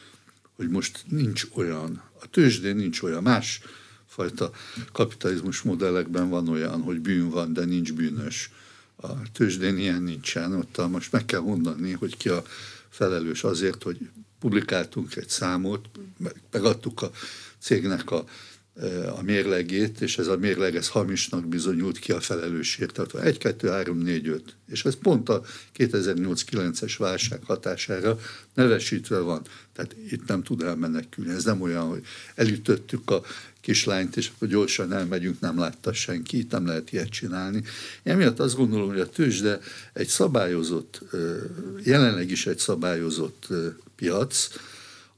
hogy most nincs olyan, a tőzsdén nincs olyan, más fajta kapitalizmus modellekben van olyan, hogy bűn van, de nincs bűnös. A tőzsdén ilyen nincsen, ott most meg kell mondani, hogy ki a felelős azért, hogy publikáltunk egy számot, megadtuk a cégnek a a mérlegét, és ez a mérleg ez hamisnak bizonyult ki a felelősségért. Tehát 1, 2, 3, 4, 5. És ez pont a 2008-9-es válság hatására nevesítve van. Tehát itt nem tud elmenekülni. Ez nem olyan, hogy elütöttük a kislányt, és akkor gyorsan elmegyünk, nem látta senki, itt nem lehet ilyet csinálni. Emiatt azt gondolom, hogy a tőzsde egy szabályozott, jelenleg is egy szabályozott piac,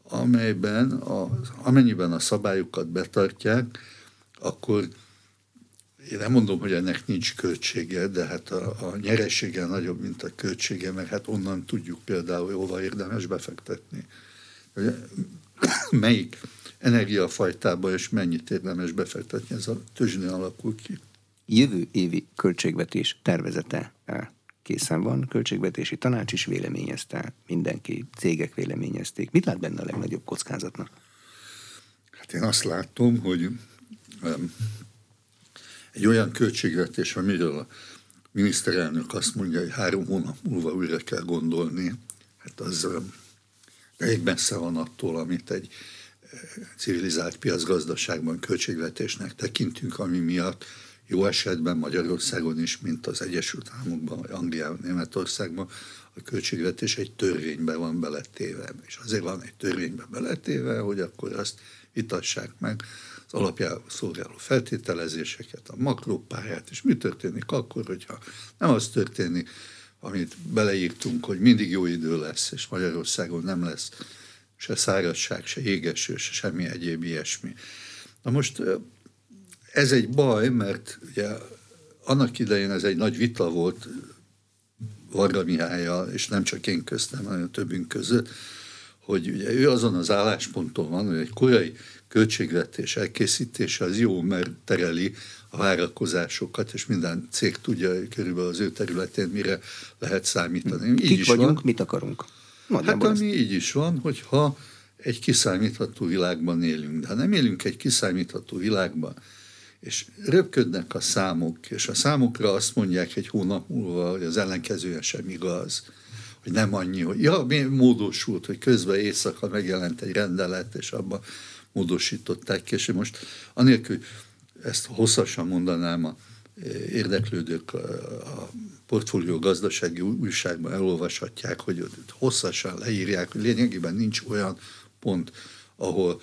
amelyben a, amennyiben a szabályokat betartják, akkor én nem mondom, hogy ennek nincs költsége, de hát a, a nyeressége nagyobb, mint a költsége, mert hát onnan tudjuk például, hova érdemes befektetni. Melyik energiafajtába és mennyit érdemes befektetni, ez a tőzsnél alakul ki. Jövő évi költségvetés tervezete készen van, költségvetési tanács is véleményezte, mindenki, cégek véleményezték. Mit lát benne a legnagyobb kockázatnak? Hát én azt látom, hogy um, egy olyan költségvetés, amiről a miniszterelnök azt mondja, hogy három hónap múlva újra kell gondolni, hát az um, elég messze van attól, amit egy uh, civilizált piacgazdaságban költségvetésnek tekintünk, ami miatt jó esetben Magyarországon is, mint az Egyesült Államokban, vagy Angliában, Németországban, a költségvetés egy törvénybe van beletéve. És azért van egy törvénybe beletéve, hogy akkor azt vitassák meg az alapjául szolgáló feltételezéseket, a makrópályát, és mi történik akkor, hogyha nem az történik, amit beleírtunk, hogy mindig jó idő lesz, és Magyarországon nem lesz se szárazság, se égeső, se semmi egyéb ilyesmi. Na most ez egy baj, mert ugye annak idején ez egy nagy vita volt Varga Mihályjal, és nem csak én köztem, hanem többünk között, hogy ugye ő azon az állásponton van, hogy egy korai költségvetés elkészítése az jó, mert tereli a várakozásokat, és minden cég tudja hogy körülbelül az ő területén mire lehet számítani. Így Kik is vagyunk, van. mit akarunk? hát ami ezt. így is van, hogyha egy kiszámítható világban élünk. De ha nem élünk egy kiszámítható világban, és röpködnek a számok, és a számokra azt mondják egy hónap múlva, hogy az ellenkezője sem igaz, hogy nem annyi, hogy ja, mi módosult, hogy közben éjszaka megjelent egy rendelet, és abban módosították ki, és most anélkül, ezt hosszasan mondanám, a érdeklődők a portfólió gazdasági újságban elolvashatják, hogy hosszasan leírják, hogy lényegében nincs olyan pont, ahol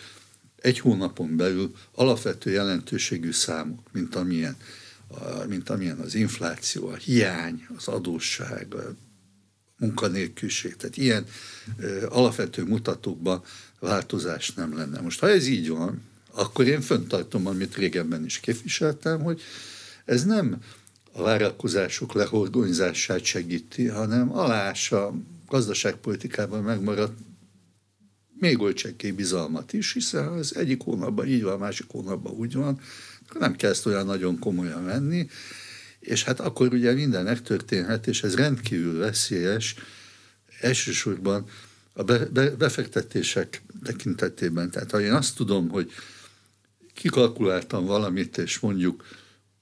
egy hónapon belül alapvető jelentőségű számok, mint amilyen, mint amilyen az infláció, a hiány, az adósság, a munkanélküliség. Tehát ilyen alapvető mutatókban változás nem lenne. Most ha ez így van, akkor én föntartom, amit régebben is képviseltem, hogy ez nem a várakozások lehorgonyzását segíti, hanem alása gazdaságpolitikában megmaradt még oly csekké bizalmat is, hiszen az egyik hónapban így van, a másik hónapban úgy van, nem kell ezt olyan nagyon komolyan venni, és hát akkor ugye minden megtörténhet, és ez rendkívül veszélyes, elsősorban a be, be, befektetések tekintetében. Tehát ha én azt tudom, hogy kikalkuláltam valamit, és mondjuk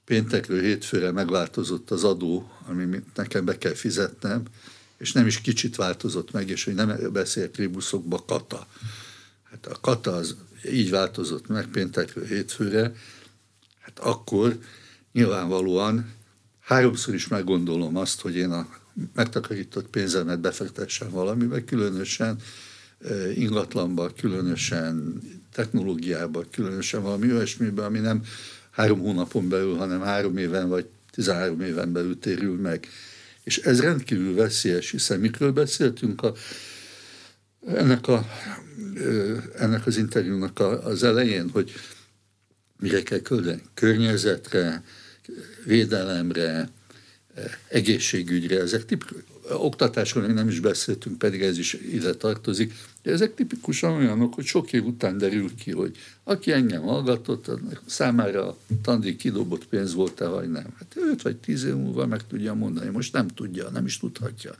péntekről hétfőre megváltozott az adó, ami nekem be kell fizetnem, és nem is kicsit változott meg, és hogy nem beszél tribuszokba kata. Hát a kata az így változott meg péntekről hétfőre, hát akkor nyilvánvalóan háromszor is meggondolom azt, hogy én a megtakarított pénzemet befektessem valamibe, különösen ingatlanba, különösen technológiába, különösen valami olyasmibe, ami nem három hónapon belül, hanem három éven vagy 13 éven belül térül meg. És ez rendkívül veszélyes, hiszen mikről beszéltünk a, ennek, a, ennek az interjúnak az elején, hogy mire kell küldeni? Környezetre, védelemre, egészségügyre, ezek tipikus, oktatásról még nem is beszéltünk, pedig ez is ide tartozik, de ezek tipikusan olyanok, hogy sok év után derül ki, hogy aki engem hallgatott, számára a tandíj kidobott pénz volt-e, vagy nem. Hát 5 vagy 10 év múlva meg tudja mondani, most nem tudja, nem is tudhatja.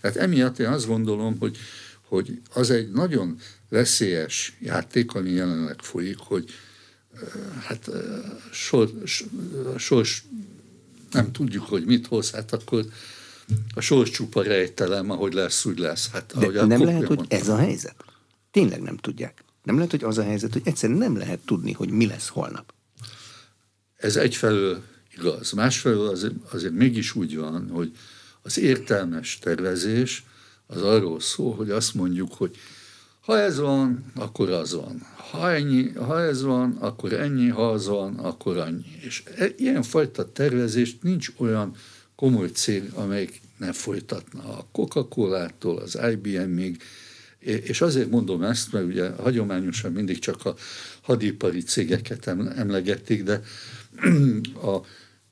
Tehát emiatt én azt gondolom, hogy, hogy az egy nagyon veszélyes játék, ami jelenleg folyik, hogy hát sor, sors nem tudjuk, hogy mit hoz, hát akkor a sors csupa rejtelem, ahogy lesz, úgy lesz. Hát, De nem lehet, mondtam. hogy ez a helyzet? Tényleg nem tudják. Nem lehet, hogy az a helyzet, hogy egyszerűen nem lehet tudni, hogy mi lesz holnap. Ez egyfelől igaz. Másfelől azért, azért mégis úgy van, hogy az értelmes tervezés az arról szól, hogy azt mondjuk, hogy ha ez van, akkor az van. Ha, ennyi, ha ez van, akkor ennyi, ha az van, akkor annyi. És e, ilyenfajta tervezést nincs olyan komoly cég, amelyik nem folytatna. A Coca-Cola-tól az IBM-ig És azért mondom ezt, mert ugye hagyományosan mindig csak a hadipari cégeket emlegették, de a,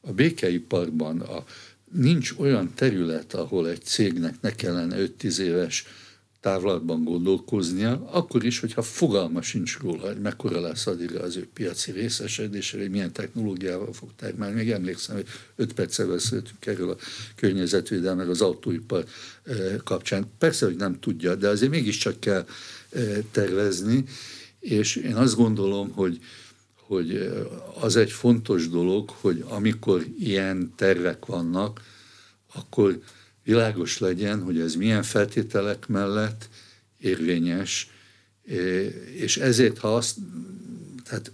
a békeiparban a, nincs olyan terület, ahol egy cégnek ne kellene 5-10 éves távlatban gondolkoznia, akkor is, hogyha fogalma sincs róla, hogy mekkora lesz addigra az ő piaci részesedése, hogy milyen technológiával fog termelni. Még emlékszem, hogy öt perccel beszéltünk erről a környezetvédelmek az autóipar eh, kapcsán. Persze, hogy nem tudja, de azért mégiscsak kell eh, tervezni, és én azt gondolom, hogy, hogy eh, az egy fontos dolog, hogy amikor ilyen tervek vannak, akkor világos legyen, hogy ez milyen feltételek mellett érvényes, és ezért, ha azt, tehát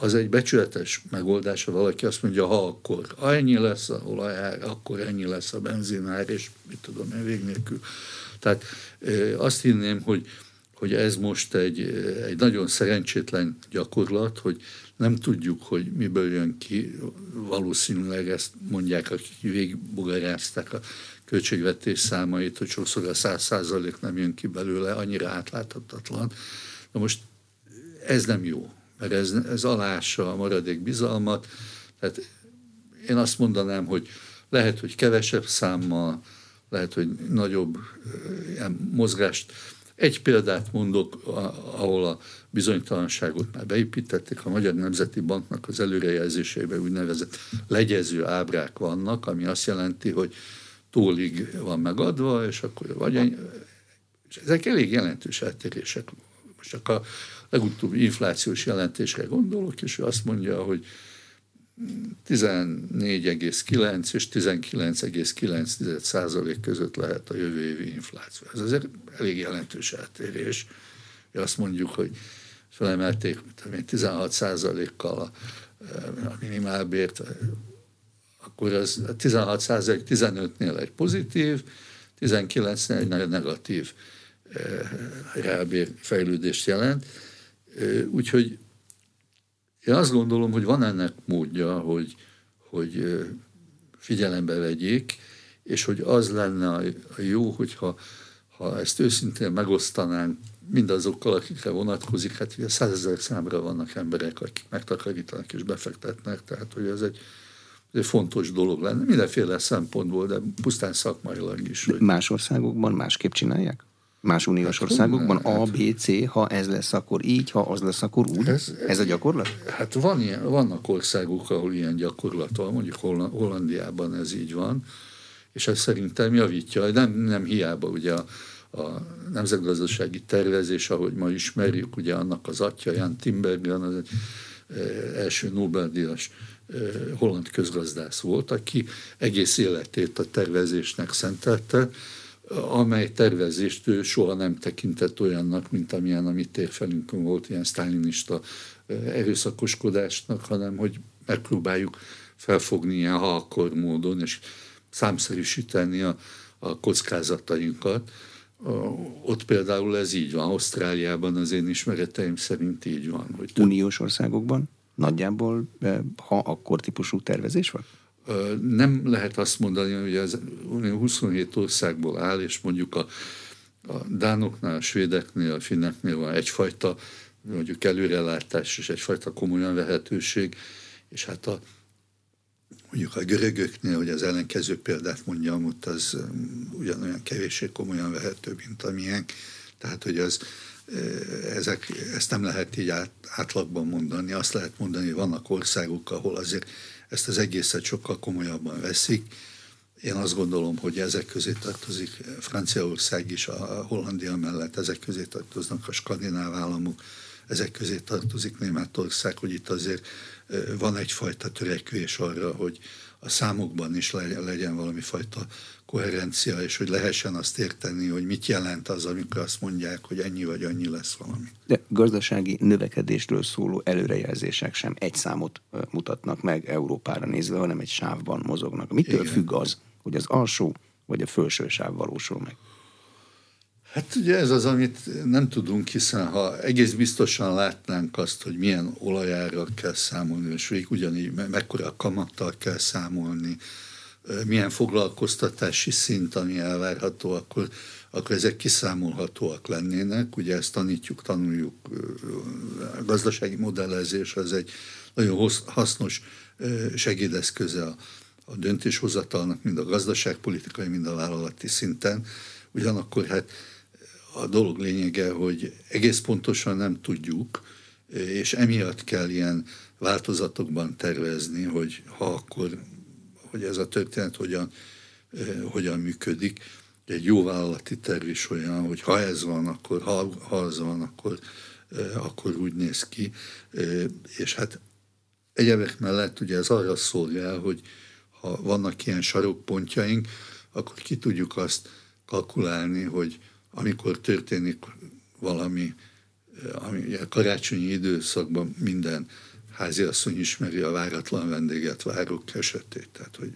az egy becsületes megoldás, ha valaki azt mondja, ha akkor ennyi lesz a olajár, akkor ennyi lesz a benzinár, és mit tudom én, vég nélkül. Tehát azt hinném, hogy, hogy ez most egy, egy nagyon szerencsétlen gyakorlat, hogy nem tudjuk, hogy miből jön ki, valószínűleg ezt mondják, akik végigbogarázták a költségvetés számait, hogy sokszor a száz százalék nem jön ki belőle, annyira átláthatatlan. Na most ez nem jó, mert ez, ez alássa a maradék bizalmat. Tehát én azt mondanám, hogy lehet, hogy kevesebb számmal, lehet, hogy nagyobb ilyen mozgást. Egy példát mondok, ahol a bizonytalanságot már beépítették, a Magyar Nemzeti Banknak az előrejelzéseiben úgynevezett legyező ábrák vannak, ami azt jelenti, hogy tólig van megadva, és akkor vagy ennyi, és ezek elég jelentős eltérések. Most csak a legutóbbi inflációs jelentésre gondolok, és ő azt mondja, hogy 14,9 és 19,9 százalék között lehet a jövő évi infláció. Ez azért elég jelentős eltérés. Azt mondjuk, hogy felemelték 16 százalékkal a, a minimálbért, akkor az 16 százalék 15-nél egy pozitív, 19-nél egy nagyon negatív eh, reálbér fejlődést jelent. Eh, úgyhogy én azt gondolom, hogy van ennek módja, hogy, hogy eh, figyelembe vegyék, és hogy az lenne a jó, hogyha ha ezt őszintén megosztanánk mindazokkal, akikre vonatkozik, hát ugye százezer számra vannak emberek, akik megtakarítanak és befektetnek, tehát hogy ez egy egy fontos dolog lenne, mindenféle szempontból, de pusztán szakmailag is. Hogy... Más országokban másképp csinálják? Más uniós hát, országokban A, hát- B, C, ha ez lesz, akkor így, ha az lesz, akkor úgy? Ez, ez a gyakorlat? Hát van ilyen, vannak országok, ahol ilyen gyakorlat van, mondjuk Hollandiában ez így van, és ez szerintem javítja, nem, nem hiába ugye a, a nemzetgazdasági tervezés, ahogy ma ismerjük, ugye annak az atya, Jan Timbergen, az egy eh, első Nobel-díjas holland közgazdász volt, aki egész életét a tervezésnek szentelte, amely tervezést ő soha nem tekintett olyannak, mint amilyen a mi térfelünkön volt, ilyen sztálinista erőszakoskodásnak, hanem hogy megpróbáljuk felfogni ilyen ha akkor módon, és számszerűsíteni a, a kockázatainkat. Ott például ez így van, Ausztráliában az én ismereteim szerint így van. Hogy Uniós országokban? Nagyjából ha akkor típusú tervezés van? Nem lehet azt mondani, hogy az 27 országból áll, és mondjuk a, a dánoknál, a svédeknél, a finneknél van egyfajta mondjuk előrelátás és egyfajta komolyan vehetőség, és hát a, mondjuk a görögöknél, hogy az ellenkező példát mondjam, ott az ugyanolyan kevéssé komolyan vehető, mint amilyen. Tehát, hogy az ezek, ezt nem lehet így át, átlagban mondani. Azt lehet mondani, hogy vannak országok, ahol azért ezt az egészet sokkal komolyabban veszik. Én azt gondolom, hogy ezek közé tartozik Franciaország is, a Hollandia mellett ezek közé tartoznak a skandináv államok, ezek közé tartozik Németország, hogy itt azért van egyfajta törekvés arra, hogy a számokban is legyen valami fajta koherencia, és hogy lehessen azt érteni, hogy mit jelent az, amikor azt mondják, hogy ennyi vagy annyi lesz valami. De gazdasági növekedésről szóló előrejelzések sem egy számot mutatnak meg Európára nézve, hanem egy sávban mozognak. Mitől Igen. függ az, hogy az alsó vagy a felső sáv valósul meg? Hát ugye ez az, amit nem tudunk, hiszen ha egész biztosan látnánk azt, hogy milyen olajára kell számolni, és végig ugyanígy mekkora kamattal kell számolni, milyen foglalkoztatási szint, ami elvárható, akkor, akkor ezek kiszámolhatóak lennének. Ugye ezt tanítjuk, tanuljuk, a gazdasági modellezés az egy nagyon hasznos segédeszköze a, a döntéshozatalnak, mind a gazdaságpolitikai, mind a vállalati szinten. Ugyanakkor hát a dolog lényege, hogy egész pontosan nem tudjuk, és emiatt kell ilyen változatokban tervezni, hogy ha akkor, hogy ez a történet hogyan, hogyan működik. Egy jó vállalati terv is olyan, hogy ha ez van, akkor ha, ha az van, akkor, akkor úgy néz ki. És hát egyebek mellett ugye ez arra szolgál, hogy ha vannak ilyen sarokpontjaink, akkor ki tudjuk azt kalkulálni, hogy amikor történik valami, ami ugye karácsonyi időszakban minden háziasszony ismeri a váratlan vendéget, várok esetét, tehát hogy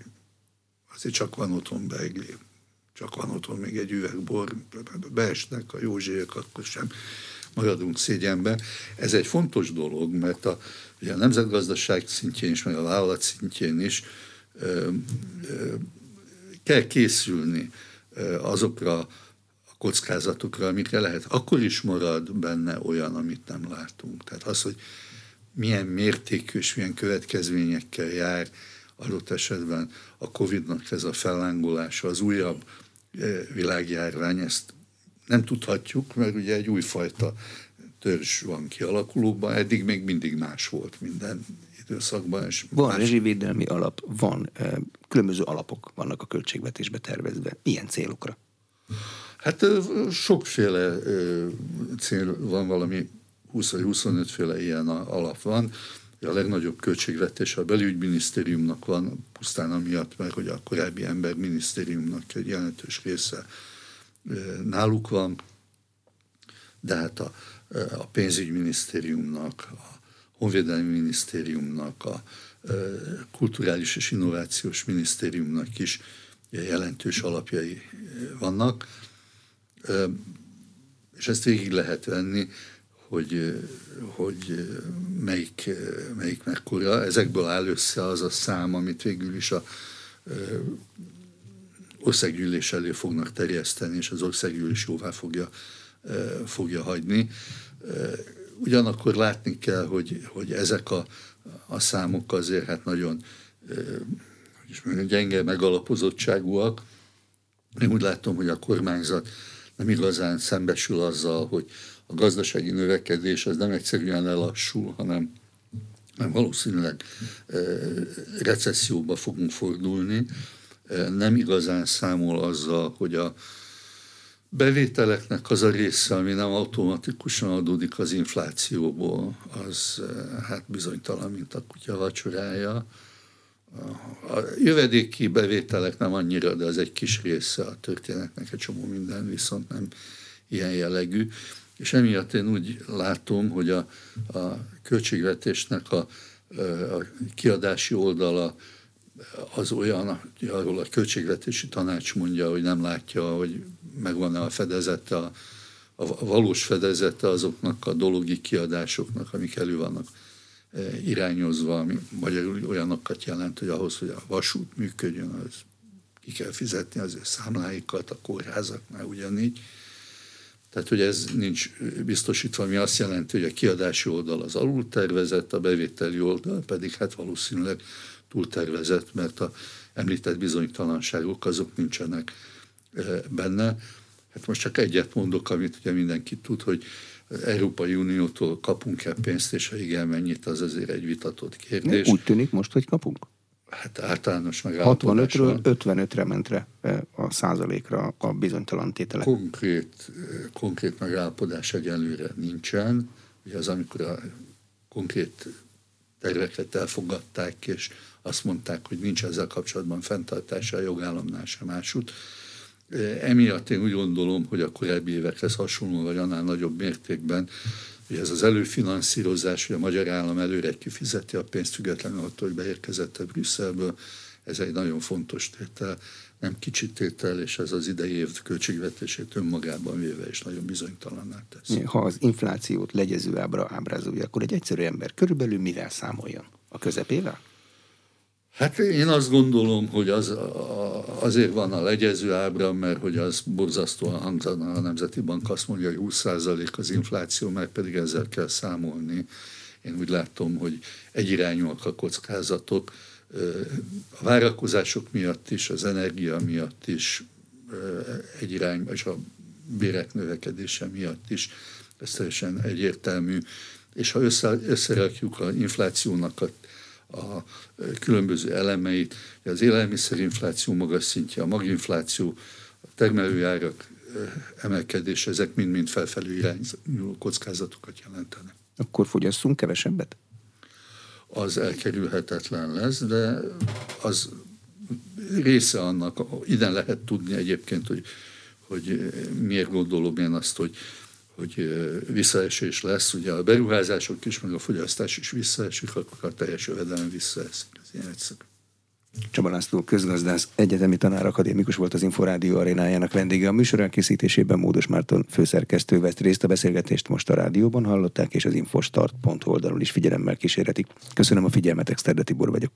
azért csak van otthon beigli, csak van otthon még egy üvegbor, beesnek a józsiek, akkor sem maradunk szégyenbe. Ez egy fontos dolog, mert a, ugye a nemzetgazdaság szintjén is, meg a vállalat szintjén is ö, ö, kell készülni azokra a kockázatokra, amikre lehet. Akkor is marad benne olyan, amit nem látunk. Tehát az, hogy milyen mértékű és milyen következményekkel jár adott esetben a Covid-nak ez a fellángolása, az újabb világjárvány, ezt nem tudhatjuk, mert ugye egy újfajta törzs van kialakulóban, eddig még mindig más volt minden időszakban. És van más... rezsivédelmi alap, van, különböző alapok vannak a költségvetésbe tervezve. Milyen célokra? Hát sokféle cél van, valami 20 vagy 25 féle ilyen alap van. A legnagyobb költségvetés a belügyminisztériumnak van, pusztán amiatt, mert hogy a korábbi ember minisztériumnak egy jelentős része náluk van, de hát a, a pénzügyminisztériumnak, a honvédelmi minisztériumnak, a kulturális és innovációs minisztériumnak is jelentős alapjai vannak, és ezt végig lehet venni, hogy, hogy melyik, melyik mekkora. Ezekből áll össze az a szám, amit végül is a országgyűlés elő fognak terjeszteni, és az országgyűlés jóvá fogja, fogja hagyni. Ugyanakkor látni kell, hogy, hogy ezek a, a számok azért hát nagyon mondjam, gyenge megalapozottságúak. Én úgy látom, hogy a kormányzat nem igazán szembesül azzal, hogy a gazdasági növekedés az nem egyszerűen lelassul, hanem nem valószínűleg recesszióba fogunk fordulni. Nem igazán számol azzal, hogy a bevételeknek az a része, ami nem automatikusan adódik az inflációból, az hát bizonytalan, mint a kutya vacsorája. A jövedéki bevételek nem annyira, de az egy kis része a történetnek, egy csomó minden viszont nem ilyen jellegű. És emiatt én úgy látom, hogy a, a költségvetésnek a, a kiadási oldala az olyan, hogy arról a költségvetési tanács mondja, hogy nem látja, hogy megvan-e a fedezete, a, a valós fedezete azoknak a dologi kiadásoknak, amik elő vannak irányozva, ami magyarul olyanokat jelent, hogy ahhoz, hogy a vasút működjön, az ki kell fizetni az ő számláikat, a kórházaknál ugyanígy, tehát, hogy ez nincs biztosítva, ami azt jelenti, hogy a kiadási oldal az alultervezett, a bevételi oldal pedig hát valószínűleg túltervezett, mert a említett bizonytalanságok azok nincsenek e, benne. Hát most csak egyet mondok, amit ugye mindenki tud, hogy Európai Uniótól kapunk-e pénzt, és ha igen, mennyit, az azért egy vitatott kérdés. Úgy tűnik most, hogy kapunk? Hát általános meg 65-ről 55-re ment re a százalékra a bizonytalan tételek. Konkrét, konkrét megállapodás egyelőre nincsen. Ugye az, amikor a konkrét terveket elfogadták, és azt mondták, hogy nincs ezzel kapcsolatban fenntartása a jogállamnál sem másút. Emiatt én úgy gondolom, hogy a korábbi évekhez hasonló, vagy annál nagyobb mértékben hogy ez az előfinanszírozás, hogy a magyar állam előre kifizeti a pénzt, függetlenül attól, hogy beérkezett a Brüsszelből, ez egy nagyon fontos tétel, nem kicsi tétel, és ez az idei év költségvetését önmagában véve is nagyon bizonytalanná tesz. Ha az inflációt legyező ábra ábrázolja, akkor egy egyszerű ember körülbelül mivel számoljon? A közepével? Hát én azt gondolom, hogy az, azért van a legyező ábra, mert hogy az borzasztóan hangzana a Nemzeti Bank azt mondja, hogy 20% az infláció, meg pedig ezzel kell számolni. Én úgy látom, hogy egyirányúak a kockázatok, a várakozások miatt is, az energia miatt is, egy irány, és a bérek növekedése miatt is, ez teljesen egyértelmű. És ha össze, összerakjuk a inflációnak a, a különböző elemeit, az élelmiszerinfláció magas szintje, a maginfláció, a termelőjárak emelkedése, ezek mind-mind felfelé irányuló kockázatokat jelentenek. Akkor fogyasszunk kevesebbet? Az elkerülhetetlen lesz, de az része annak, ide lehet tudni egyébként, hogy, hogy miért gondolom én azt, hogy, hogy visszaesés lesz. Ugye a beruházások is, meg a fogyasztás is visszaesik, akkor a teljes jövedelem visszaesik. Ez ilyen egyszerű. Csaba László közgazdász, egyetemi tanár akadémikus volt az Inforádió arénájának vendége. A műsor elkészítésében Módos Márton főszerkesztő vett részt a beszélgetést most a rádióban hallották, és az infostart.hu oldalon is figyelemmel kísérhetik. Köszönöm a figyelmet, Exterde Tibor vagyok.